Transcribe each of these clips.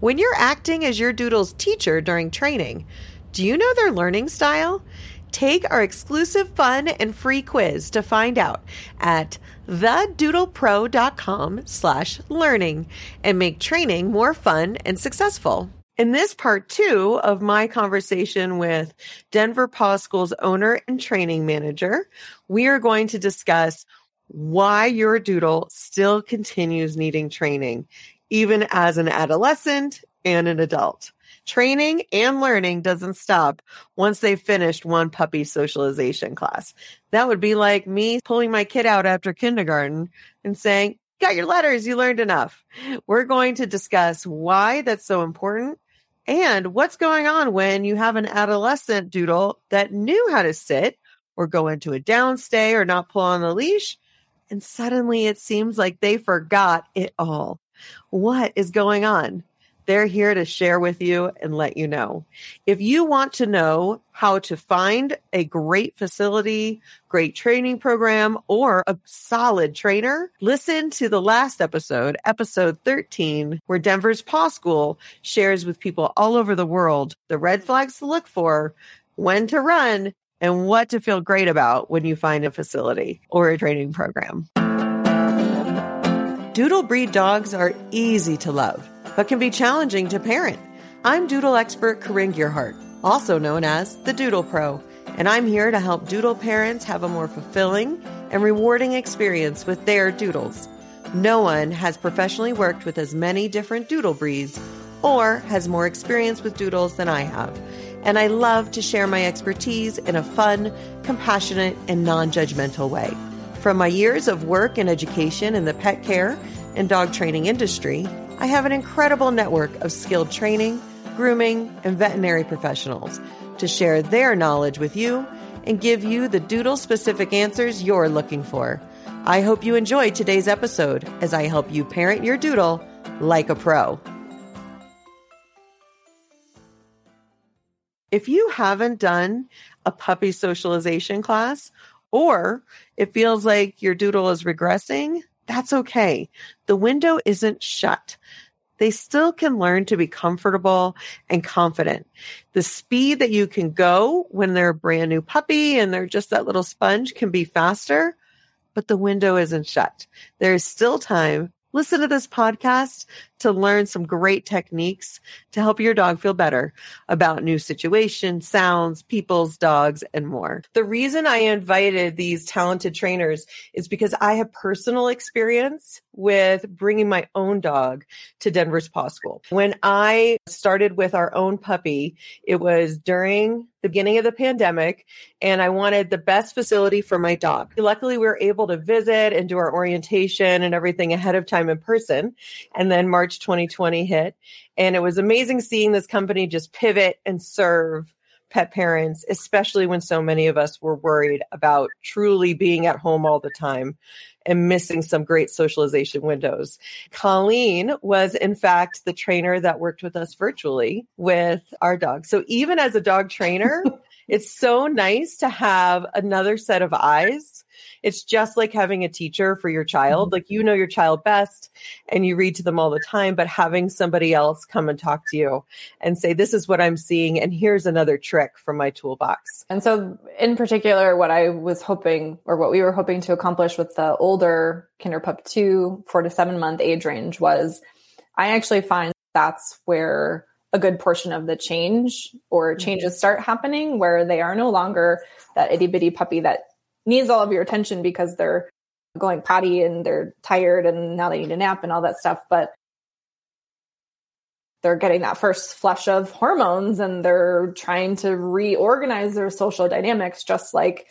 When you're acting as your doodle's teacher during training, do you know their learning style? Take our exclusive fun and free quiz to find out at thedoodlepro.com slash learning and make training more fun and successful. In this part two of my conversation with Denver Paw School's owner and training manager, we are going to discuss why your doodle still continues needing training, even as an adolescent and an adult. Training and learning doesn't stop once they've finished one puppy socialization class. That would be like me pulling my kid out after kindergarten and saying, got your letters, you learned enough. We're going to discuss why that's so important and what's going on when you have an adolescent doodle that knew how to sit or go into a downstay or not pull on the leash. And suddenly it seems like they forgot it all. What is going on? They're here to share with you and let you know. If you want to know how to find a great facility, great training program, or a solid trainer, listen to the last episode, episode 13, where Denver's Paw School shares with people all over the world the red flags to look for, when to run, and what to feel great about when you find a facility or a training program. Doodle breed dogs are easy to love but can be challenging to parent. I'm doodle expert Corinne Gearhart, also known as the Doodle Pro, and I'm here to help doodle parents have a more fulfilling and rewarding experience with their doodles. No one has professionally worked with as many different doodle breeds or has more experience with doodles than I have. And I love to share my expertise in a fun, compassionate, and non judgmental way. From my years of work and education in the pet care and dog training industry, I have an incredible network of skilled training, grooming, and veterinary professionals to share their knowledge with you and give you the doodle specific answers you're looking for. I hope you enjoy today's episode as I help you parent your doodle like a pro. If you haven't done a puppy socialization class, or it feels like your doodle is regressing, that's okay. The window isn't shut. They still can learn to be comfortable and confident. The speed that you can go when they're a brand new puppy and they're just that little sponge can be faster, but the window isn't shut. There is still time Listen to this podcast to learn some great techniques to help your dog feel better about new situations, sounds, people's dogs, and more. The reason I invited these talented trainers is because I have personal experience with bringing my own dog to Denver's Paw School. When I started with our own puppy, it was during the beginning of the pandemic and I wanted the best facility for my dog. Luckily, we were able to visit and do our orientation and everything ahead of time in person. And then March 2020 hit and it was amazing seeing this company just pivot and serve pet parents, especially when so many of us were worried about truly being at home all the time and missing some great socialization windows. Colleen was, in fact, the trainer that worked with us virtually with our dog. So even as a dog trainer, it's so nice to have another set of eyes it's just like having a teacher for your child. Mm-hmm. Like you know your child best and you read to them all the time, but having somebody else come and talk to you and say, This is what I'm seeing, and here's another trick from my toolbox. And so, in particular, what I was hoping or what we were hoping to accomplish with the older Kinder Pup 2, four to seven month age range was I actually find that's where a good portion of the change or mm-hmm. changes start happening where they are no longer that itty bitty puppy that needs all of your attention because they're going potty and they're tired and now they need a nap and all that stuff. But they're getting that first flush of hormones and they're trying to reorganize their social dynamics just like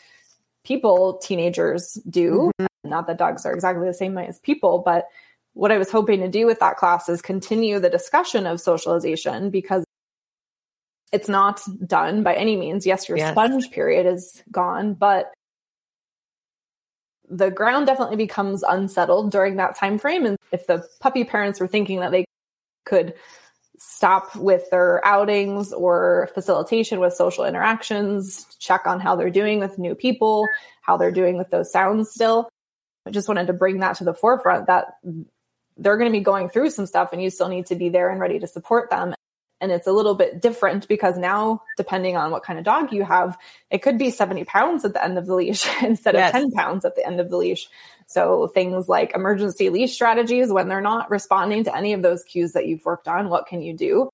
people, teenagers do. Mm-hmm. Not that dogs are exactly the same way as people, but what I was hoping to do with that class is continue the discussion of socialization because it's not done by any means. Yes, your yes. sponge period is gone, but the ground definitely becomes unsettled during that time frame and if the puppy parents were thinking that they could stop with their outings or facilitation with social interactions check on how they're doing with new people how they're doing with those sounds still i just wanted to bring that to the forefront that they're going to be going through some stuff and you still need to be there and ready to support them. And it's a little bit different because now, depending on what kind of dog you have, it could be 70 pounds at the end of the leash instead yes. of 10 pounds at the end of the leash. So things like emergency leash strategies, when they're not responding to any of those cues that you've worked on, what can you do?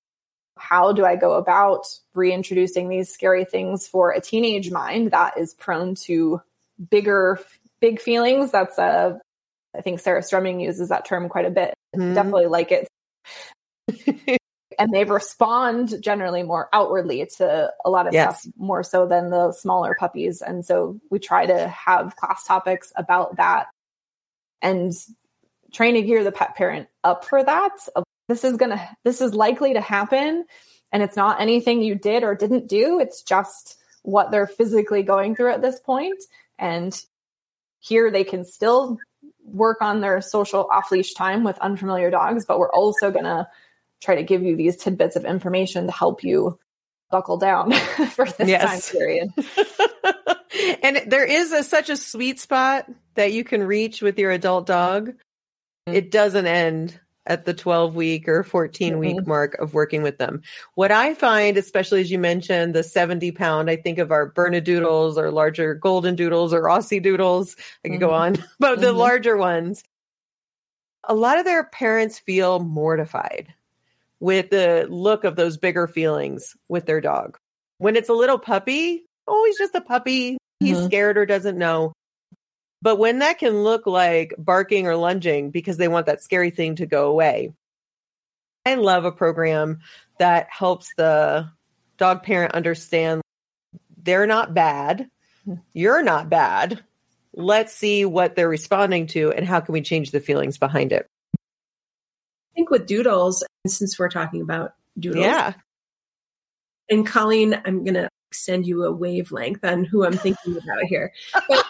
How do I go about reintroducing these scary things for a teenage mind that is prone to bigger, big feelings? That's a, I think Sarah Stremming uses that term quite a bit. Mm-hmm. Definitely like it. And they respond generally more outwardly to a lot of yes. stuff more so than the smaller puppies. And so we try to have class topics about that and trying to gear the pet parent up for that. This is gonna this is likely to happen and it's not anything you did or didn't do. It's just what they're physically going through at this point. And here they can still work on their social off leash time with unfamiliar dogs but we're also going to try to give you these tidbits of information to help you buckle down for this yes. time period. and there is a, such a sweet spot that you can reach with your adult dog. Mm-hmm. It doesn't end at the 12 week or 14 week mm-hmm. mark of working with them. What I find, especially as you mentioned, the 70 pound, I think of our Bernedoodles or larger golden doodles or Aussie doodles. I could mm-hmm. go on, but the mm-hmm. larger ones, a lot of their parents feel mortified with the look of those bigger feelings with their dog. When it's a little puppy, oh, he's just a puppy. He's mm-hmm. scared or doesn't know. But when that can look like barking or lunging because they want that scary thing to go away, I love a program that helps the dog parent understand they're not bad. You're not bad. Let's see what they're responding to and how can we change the feelings behind it. I think with doodles, since we're talking about doodles, yeah. And Colleen, I'm gonna send you a wavelength on who I'm thinking about here. But,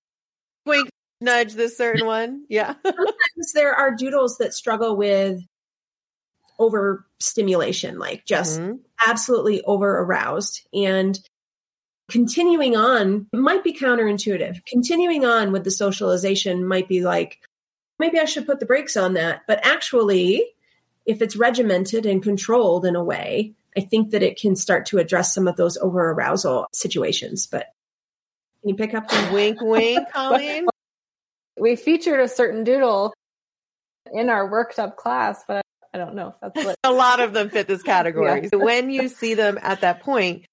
Wink, nudge this certain one. Yeah. sometimes there are doodles that struggle with overstimulation, like just mm-hmm. absolutely over aroused. And continuing on might be counterintuitive. Continuing on with the socialization might be like, maybe I should put the brakes on that. But actually, if it's regimented and controlled in a way, I think that it can start to address some of those over arousal situations. But can you pick up the wink, wink, Colleen? we featured a certain doodle in our worked up class, but I don't know if that's what a lot of them fit this category. Yeah. when you see them at that point,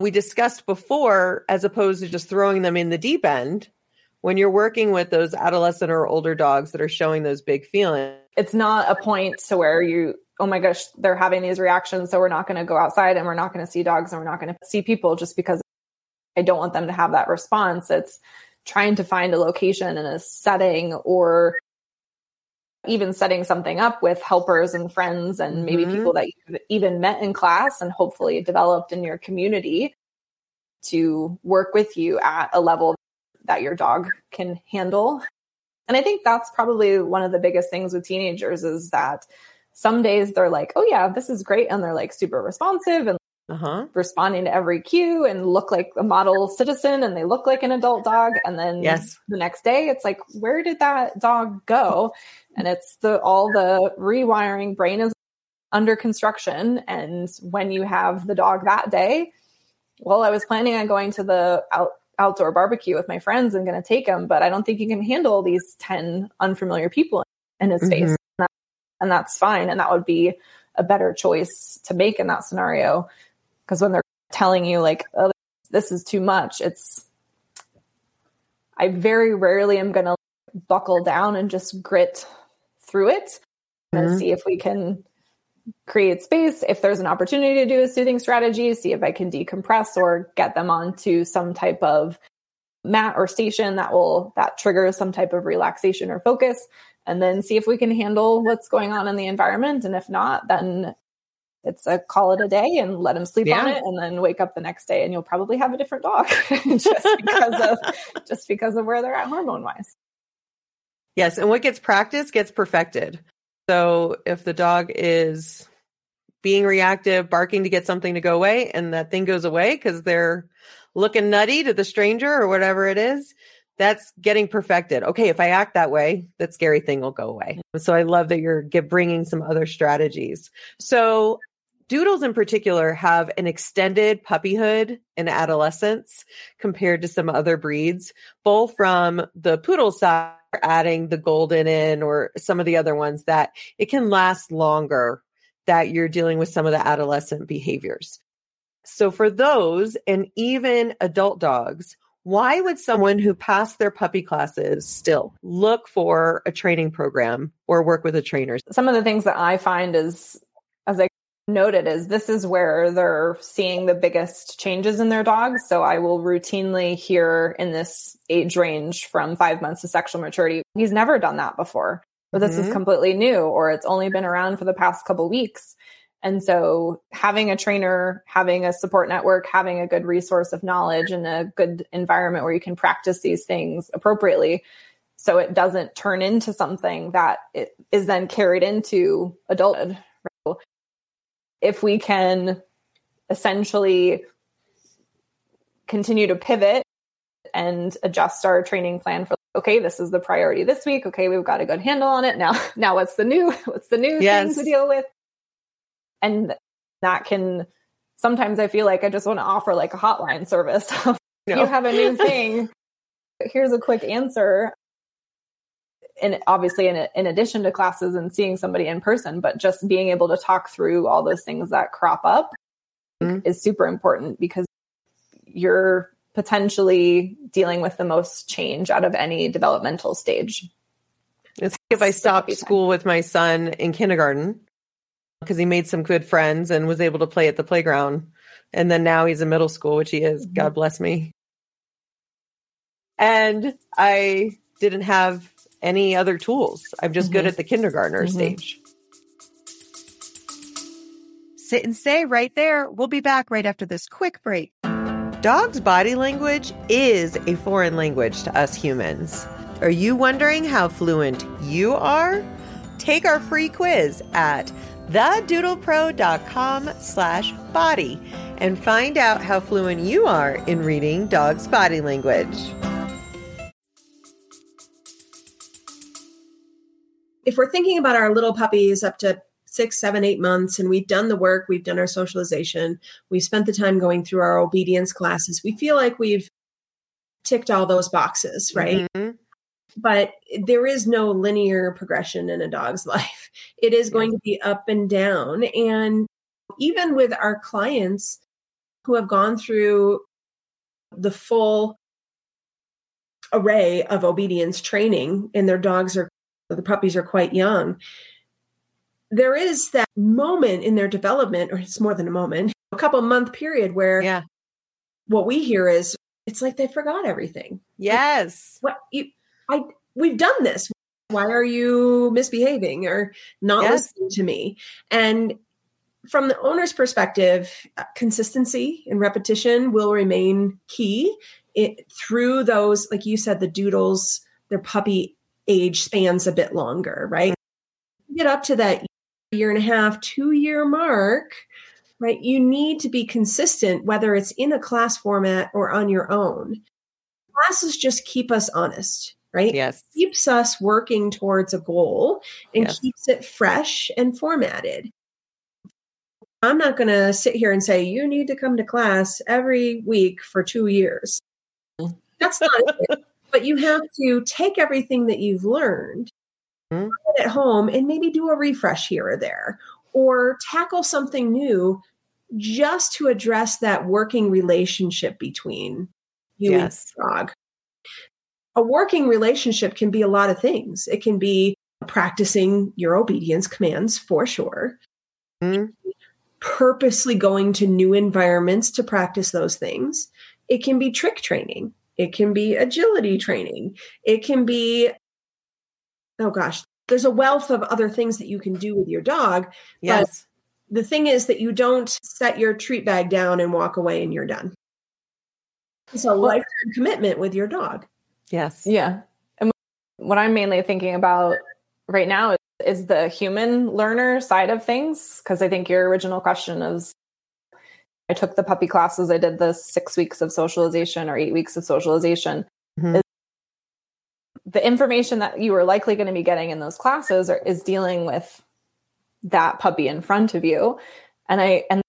we discussed before, as opposed to just throwing them in the deep end, when you're working with those adolescent or older dogs that are showing those big feelings, it's not a point to where you, oh my gosh, they're having these reactions. So we're not going to go outside and we're not going to see dogs and we're not going to see people just because I don't want them to have that response. It's trying to find a location and a setting or even setting something up with helpers and friends and maybe mm-hmm. people that you've even met in class and hopefully developed in your community to work with you at a level that your dog can handle. And I think that's probably one of the biggest things with teenagers is that some days they're like, oh, yeah, this is great. And they're like super responsive and uh-huh. responding to every cue and look like a model citizen and they look like an adult dog. And then yes. the next day, it's like, where did that dog go? And it's the all the rewiring brain is under construction. And when you have the dog that day, well, I was planning on going to the out outdoor barbecue with my friends and going to take him, but I don't think he can handle these 10 unfamiliar people in his mm-hmm. face. And, that's fine. And that would be a better choice to make in that scenario. Because when they're telling you, like, oh, this is too much, it's, I very rarely am going to buckle down and just grit through it and mm-hmm. see if we can create space. If there's an opportunity to do a soothing strategy, see if I can decompress or get them onto some type of mat or station that will that triggers some type of relaxation or focus and then see if we can handle what's going on in the environment and if not then it's a call it a day and let them sleep yeah. on it and then wake up the next day and you'll probably have a different dog just because of just because of where they're at hormone wise yes and what gets practiced gets perfected so if the dog is being reactive, barking to get something to go away, and that thing goes away because they're looking nutty to the stranger or whatever it is, that's getting perfected. Okay, if I act that way, that scary thing will go away. So I love that you're bringing some other strategies. So Doodles in particular have an extended puppyhood and adolescence compared to some other breeds, both from the poodle side, adding the golden in or some of the other ones that it can last longer that you're dealing with some of the adolescent behaviors. So for those and even adult dogs, why would someone who passed their puppy classes still look for a training program or work with a trainer? Some of the things that I find is, noted, is this is where they're seeing the biggest changes in their dogs. So I will routinely hear in this age range from five months to sexual maturity, he's never done that before, or this mm-hmm. is completely new, or it's only been around for the past couple weeks. And so having a trainer, having a support network, having a good resource of knowledge and a good environment where you can practice these things appropriately so it doesn't turn into something that it is then carried into adulthood. If we can essentially continue to pivot and adjust our training plan for okay this is the priority this week okay we've got a good handle on it now now what's the new what's the new yes. thing to deal with and that can sometimes I feel like I just want to offer like a hotline service. you, you have a new thing. Here's a quick answer. And obviously, in, in addition to classes and seeing somebody in person, but just being able to talk through all those things that crop up mm-hmm. is super important because you're potentially dealing with the most change out of any developmental stage. It's like if I stopped school with my son in kindergarten because he made some good friends and was able to play at the playground. And then now he's in middle school, which he is. Mm-hmm. God bless me. And I didn't have any other tools. I'm just mm-hmm. good at the kindergartner mm-hmm. stage. Sit and stay right there. We'll be back right after this quick break. Dog's body language is a foreign language to us humans. Are you wondering how fluent you are? Take our free quiz at thedoodlepro.com slash body and find out how fluent you are in reading dog's body language. If we're thinking about our little puppies up to six, seven, eight months, and we've done the work, we've done our socialization, we've spent the time going through our obedience classes, we feel like we've ticked all those boxes, right? Mm-hmm but there is no linear progression in a dog's life. It is going to be up and down. And even with our clients who have gone through the full array of obedience training and their dogs are the puppies are quite young there is that moment in their development or it's more than a moment a couple month period where yeah what we hear is it's like they forgot everything yes like, what you I we've done this. Why are you misbehaving or not yes. listening to me? And from the owner's perspective, uh, consistency and repetition will remain key it, through those, like you said, the doodles, their puppy age spans a bit longer, right? Get up to that year and a half, two year mark, right? You need to be consistent, whether it's in a class format or on your own. Classes just keep us honest right? Yes. keeps us working towards a goal and yes. keeps it fresh and formatted. I'm not going to sit here and say, you need to come to class every week for two years. Mm. That's not it. But you have to take everything that you've learned mm-hmm. at home and maybe do a refresh here or there or tackle something new just to address that working relationship between you yes. and dog a working relationship can be a lot of things. It can be practicing your obedience commands for sure. Mm-hmm. Purposely going to new environments to practice those things. It can be trick training. It can be agility training. It can be, oh gosh, there's a wealth of other things that you can do with your dog. Yes. the thing is that you don't set your treat bag down and walk away and you're done. It's a lifetime commitment with your dog. Yes. Yeah. And what I'm mainly thinking about right now is, is the human learner side of things. Cause I think your original question is I took the puppy classes, I did the six weeks of socialization or eight weeks of socialization. Mm-hmm. the information that you are likely going to be getting in those classes are, is dealing with that puppy in front of you and i and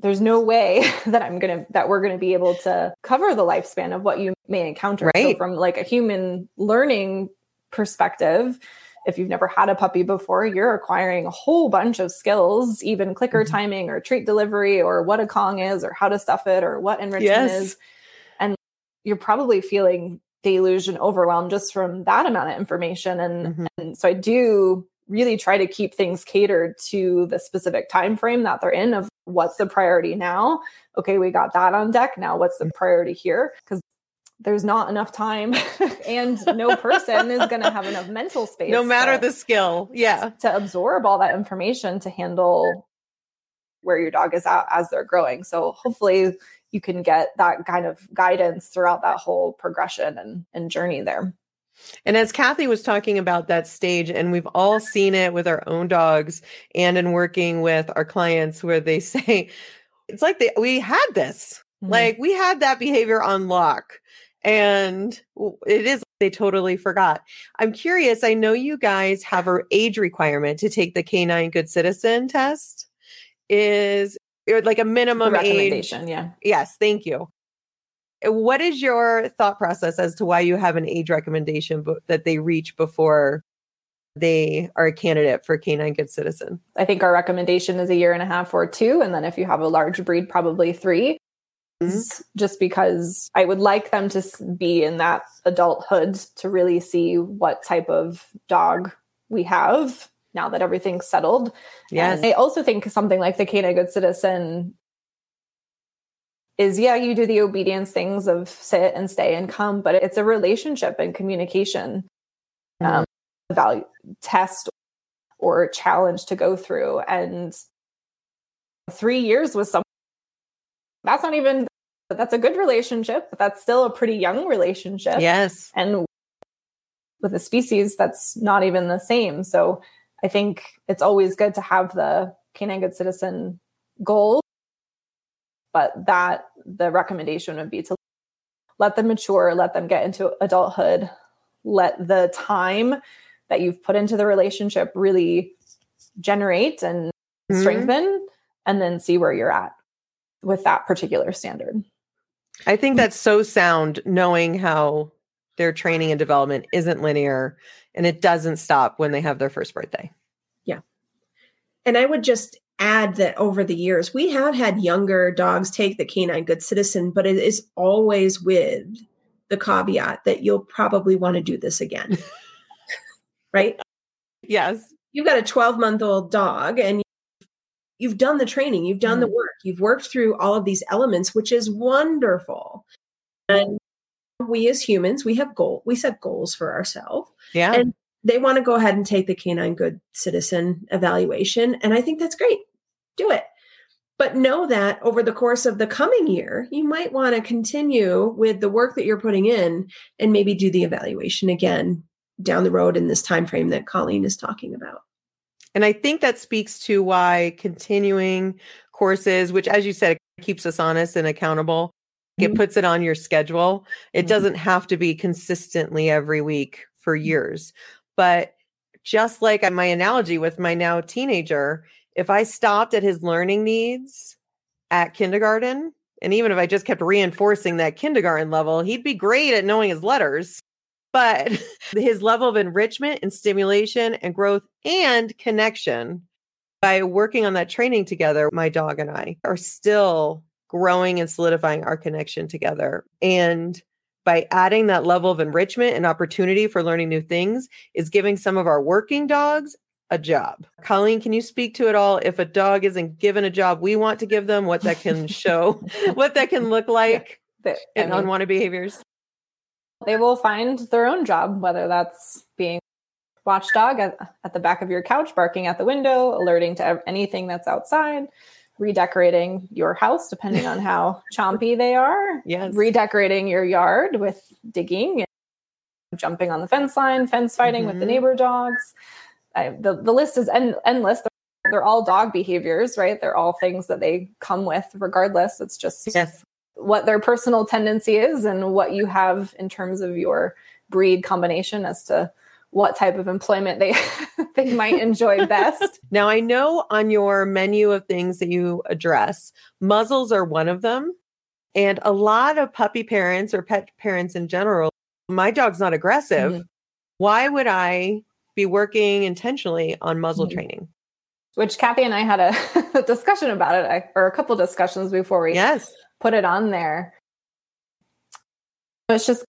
there's no way that i'm going to that we're going to be able to cover the lifespan of what you may encounter right. so from like a human learning perspective if you've never had a puppy before you're acquiring a whole bunch of skills even clicker mm-hmm. timing or treat delivery or what a Kong is or how to stuff it or what enrichment yes. is and you're probably feeling deluge and overwhelmed just from that amount of information and, mm-hmm. and so i do really try to keep things catered to the specific time frame that they're in of what's the priority now okay we got that on deck now what's the mm. priority here because there's not enough time and no person is going to have enough mental space no matter to, the skill yeah. to absorb all that information to handle where your dog is at as they're growing. So hopefully you can get that kind of guidance throughout that whole progression and, and journey there. And as Kathy was talking about that stage, and we've all seen it with our own dogs and in working with our clients where they say, it's like they, we had this, mm-hmm. like we had that behavior on lock and it is they totally forgot. I'm curious i know you guys have an age requirement to take the canine good citizen test. Is eh, like a minimum age yeah. Yes thank you. Eh, what is your thought process as to why you have an age recommendation that they reach before they are a candidate for canine good citizen? I think our recommendation is a year and a half or two and then if you have a large breed probably three mm-hmm. just because I would like them to be in that adulthood to really see what type of dog we have now that everything's settled. Yes. And I also think something like the Canine Good Citizen is yeah, you do the obedience things of sit and stay and come, but it's a relationship and communication mm-hmm. um, value test or challenge to go through. And three years was something that's not even that's a good relationship, but that's still a pretty young relationship. Yes. And with a species, that's not even the same. So I think it's always good to have the canine good citizen goal, but that the recommendation would be to let them mature, let them get into adulthood, let the time that you've put into the relationship really generate and mm-hmm. strengthen, and then see where you're at with that particular standard. I think that's so sound knowing how their training and development isn't linear and it doesn't stop when they have their first birthday. Yeah. And I would just add that over the years, we have had younger dogs take the canine good citizen, but it is always with the caveat that you'll probably want to do this again. right? Yes. You've got a 12 month old dog and you've done the training, you've done mm-hmm. the work, you've worked through all of these elements, which is wonderful. And we as humans, we have goal, we set goals for ourselves. Yeah. And they want to go ahead and take the canine good citizen evaluation. And I think that's great. Do it. But know that over the course of the coming year, you might want to continue with the work that you're putting in and maybe do the evaluation again down the road in this time frame that Colleen is talking about. And I think that speaks to why continuing courses, which, as you said, keeps us honest and accountable, mm-hmm. it puts it on your schedule. It mm-hmm. doesn't have to be consistently every week for mm-hmm. years. But just like my analogy with my now teenager, if I stopped at his learning needs at kindergarten, and even if I just kept reinforcing that kindergarten level, he'd be great at knowing his letters but his level of enrichment and stimulation and growth and connection by working on that training together, my dog and I are still growing and solidifying our connection together. And by adding that level of enrichment and opportunity for learning new things is giving some of our working dogs a job. Colleen, can you speak to it all? If a dog isn't given a job we want to give them, what that can show, what that can look like yeah, in mean, unwanted behaviors? They will find their own job, whether that's being watchdog at, at the back of your couch, barking at the window, alerting to anything that's outside, redecorating your house, depending on how chompy they are. Yes. Redecorating your yard with digging and jumping on the fence line, fence fighting mm-hmm. with the mm-hmm. neighbor dogs. I, the, the list is end, endless. They're, they're all dog behaviors, right? They're all things that they come with regardless. It's just yes what their personal tendency is and what you have in terms of your breed combination as to what type of employment they they might enjoy best. Now I know on your menu of things that you address, muzzles are one of them. And a lot of puppy parents or pet parents in general, my dog's not aggressive. Mm-hmm. Why would I be working intentionally on muzzle mm-hmm. training? Which Kathy and I had a discussion about it, or a couple discussions before we yes. Put it on there. It's just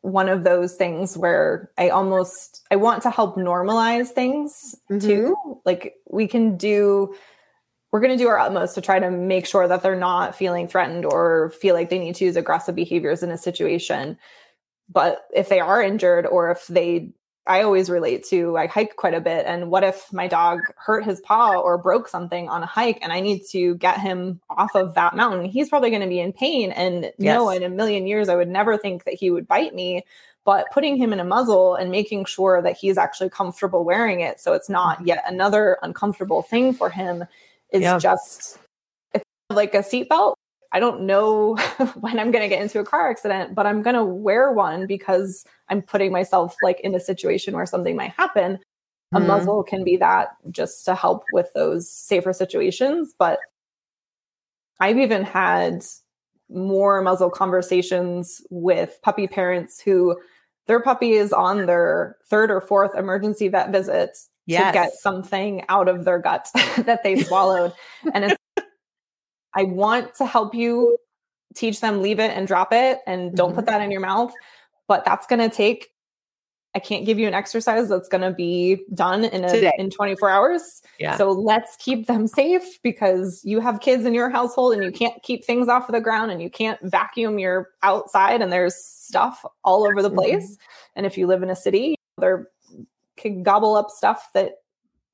one of those things where I almost I want to help normalize things mm-hmm. too. Like we can do we're going to do our utmost to try to make sure that they're not feeling threatened or feel like they need to use aggressive behaviors in a situation. But if they are injured or if they I always relate to I hike quite a bit. And what if my dog hurt his paw or broke something on a hike and I need to get him off of that mountain? He's probably going to be in pain. And yes. no, in a million years, I would never think that he would bite me. But putting him in a muzzle and making sure that he's actually comfortable wearing it so it's not yet another uncomfortable thing for him is yeah. just it's like a seatbelt I don't know when I'm going to get into a car accident, but I'm going to wear one because I'm putting myself like in a situation where something might happen. A mm muzzle can be that just to help with those safer situations. But I've even had more muzzle conversations with puppy parents who their puppy is on their third or fourth emergency vet visit yes. to get something out of their gut that they swallowed. and it's I want to help you teach them leave it and drop it and don't mm-hmm. put that in your mouth. But that's going to take I can't give you an exercise that's going to be done in a, in 24 hours. Yeah. So let's keep them safe because you have kids in your household and you can't keep things off of the ground and you can't vacuum your outside and there's stuff all over the mm-hmm. place. Mm-hmm. And if you live in a city, they're can gobble up stuff that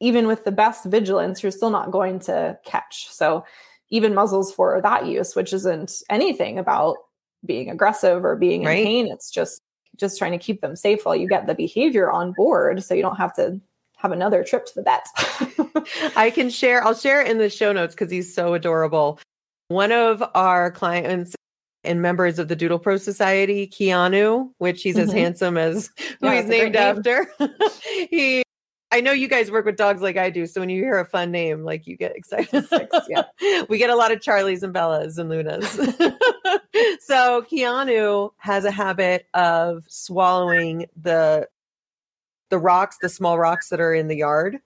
even with the best vigilance, you're still not going to catch. So even muzzles for that use, which isn't anything about being aggressive or being right. in pain. It's just just trying to keep them safe while you get the behavior on board so you don't have to have another trip to the vet. I can share, I'll share in the show notes because he's so adorable. One of our clients and members of the Doodle Pro Society, Keanu, which he's mm-hmm. as handsome as who yeah, he's named after. he I know you guys work with dogs like I do. So when you hear a fun name, like you get excited. yeah. we get a lot of Charlies and Bellas and Lunas. so Keanu has a habit of swallowing the the rocks, the small rocks that are in the yard.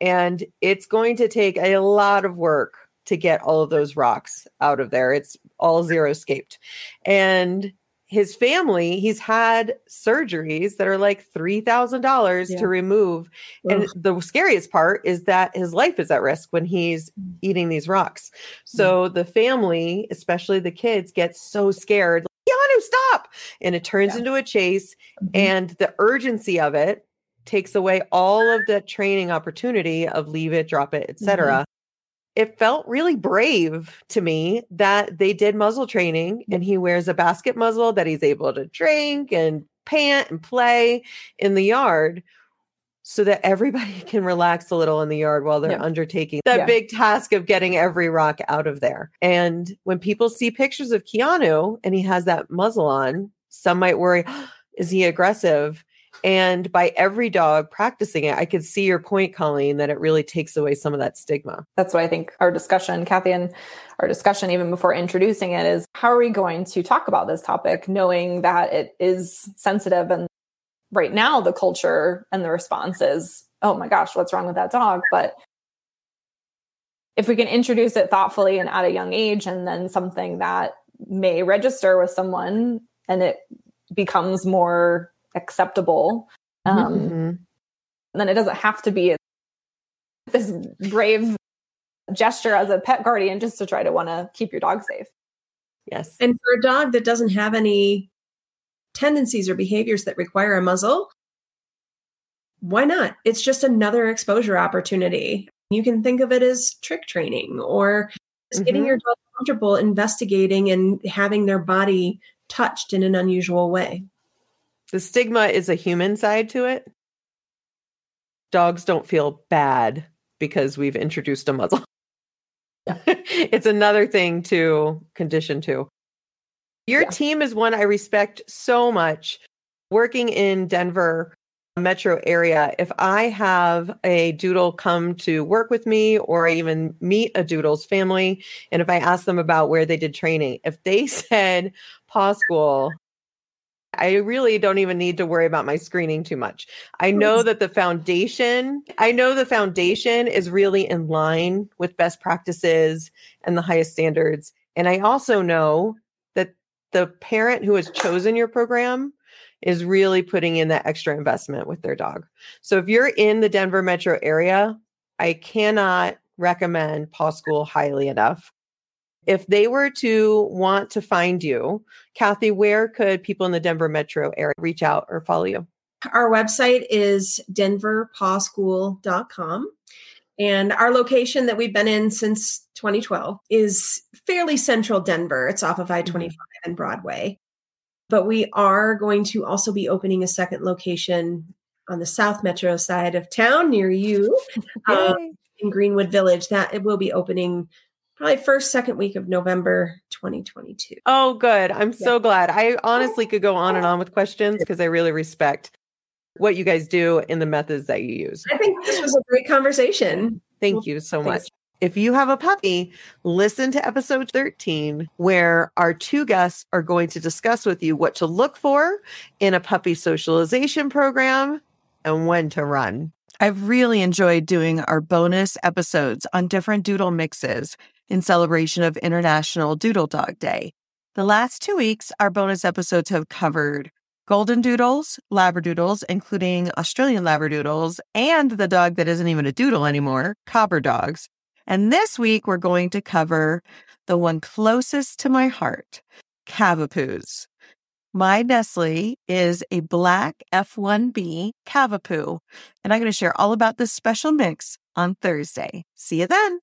And it's going to take a lot of work to get all of those rocks out of there. It's all xeriscaped. And his family, he's had surgeries that are like $3,000 yeah. to remove. Ugh. And the scariest part is that his life is at risk when he's mm. eating these rocks. So mm. the family, especially the kids, get so scared. Keanu, stop. And it turns yeah. into a chase. Mm-hmm. And the urgency of it takes away all of the training opportunity of leave it, drop it, etc. It felt really brave to me that they did muzzle training and he wears a basket muzzle that he's able to drink and pant and play in the yard so that everybody can relax a little in the yard while they're yeah. undertaking that yeah. big task of getting every rock out of there. And when people see pictures of Keanu and he has that muzzle on, some might worry, is he aggressive? And by every dog practicing it, I could see your point, Colleen, that it really takes away some of that stigma. That's why I think our discussion, Kathy, and our discussion, even before introducing it, is how are we going to talk about this topic, knowing that it is sensitive and right now the culture and the response is, oh my gosh, what's wrong with that dog? But if we can introduce it thoughtfully and at a young age, and then something that may register with someone and it becomes more acceptable. Um, mm-hmm. Then it doesn't have to be this brave gesture as a pet guardian just to try to want to keep your dog safe. Yes. And for a dog that doesn't have any tendencies or behaviors that require a muzzle, why not? It's just another exposure opportunity. You can think of it as trick training or just mm-hmm. getting your dog comfortable investigating and having their body touched in an unusual way. The stigma is a human side to it. Dogs don't feel bad because we've introduced a muzzle. it's another thing to condition to. Your yeah. team is one I respect so much. Working in Denver metro area, if I have a doodle come to work with me or I even meet a doodle's family, and if I ask them about where they did training, if they said paw school, I really don't even need to worry about my screening too much. I hmm. know that the foundation, I know the foundation is really in line with best practices and the highest standards. And I also know that the parent who has chosen your program is really putting in that extra investment with their dog. So if you're in the Denver metro area, I cannot recommend Paw School highly enough. If they were to want to find you, Kathy, where could people in the Denver metro area reach out or follow you? Our website is denverpawschool.com. And our location that we've been in since 2012 is fairly central Denver. It's off of I 25 mm-hmm. and Broadway. But we are going to also be opening a second location on the South Metro side of town near you um, in Greenwood Village. That it will be opening probably first, second week of November 2022. Oh, good. I'm yeah. so glad. I honestly could go on and on with questions because I really respect what you guys do and the methods that you use. I think this was a great conversation. Thank well, you so thanks. much. If you have a puppy, listen to episode 13, where our two guests are going to discuss with you what to look for in a puppy socialization program and when to run. I've really enjoyed doing our bonus episodes on different doodle mixes in celebration of International Doodle Dog Day. The last two weeks, our bonus episodes have covered golden doodles, labradoodles, including Australian labradoodles, and the dog that isn't even a doodle anymore, cobber dogs. And this week, we're going to cover the one closest to my heart, Cavapoos. My Nestle is a black F1B Cavapoo, and I'm going to share all about this special mix on Thursday. See you then.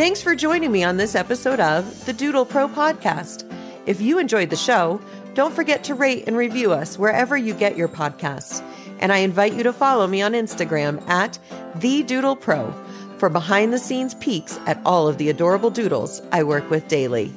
Thanks for joining me on this episode of the Doodle Pro podcast. If you enjoyed the show, don't forget to rate and review us wherever you get your podcasts. And I invite you to follow me on Instagram at the Doodle Pro for behind the scenes peeks at all of the adorable doodles I work with daily.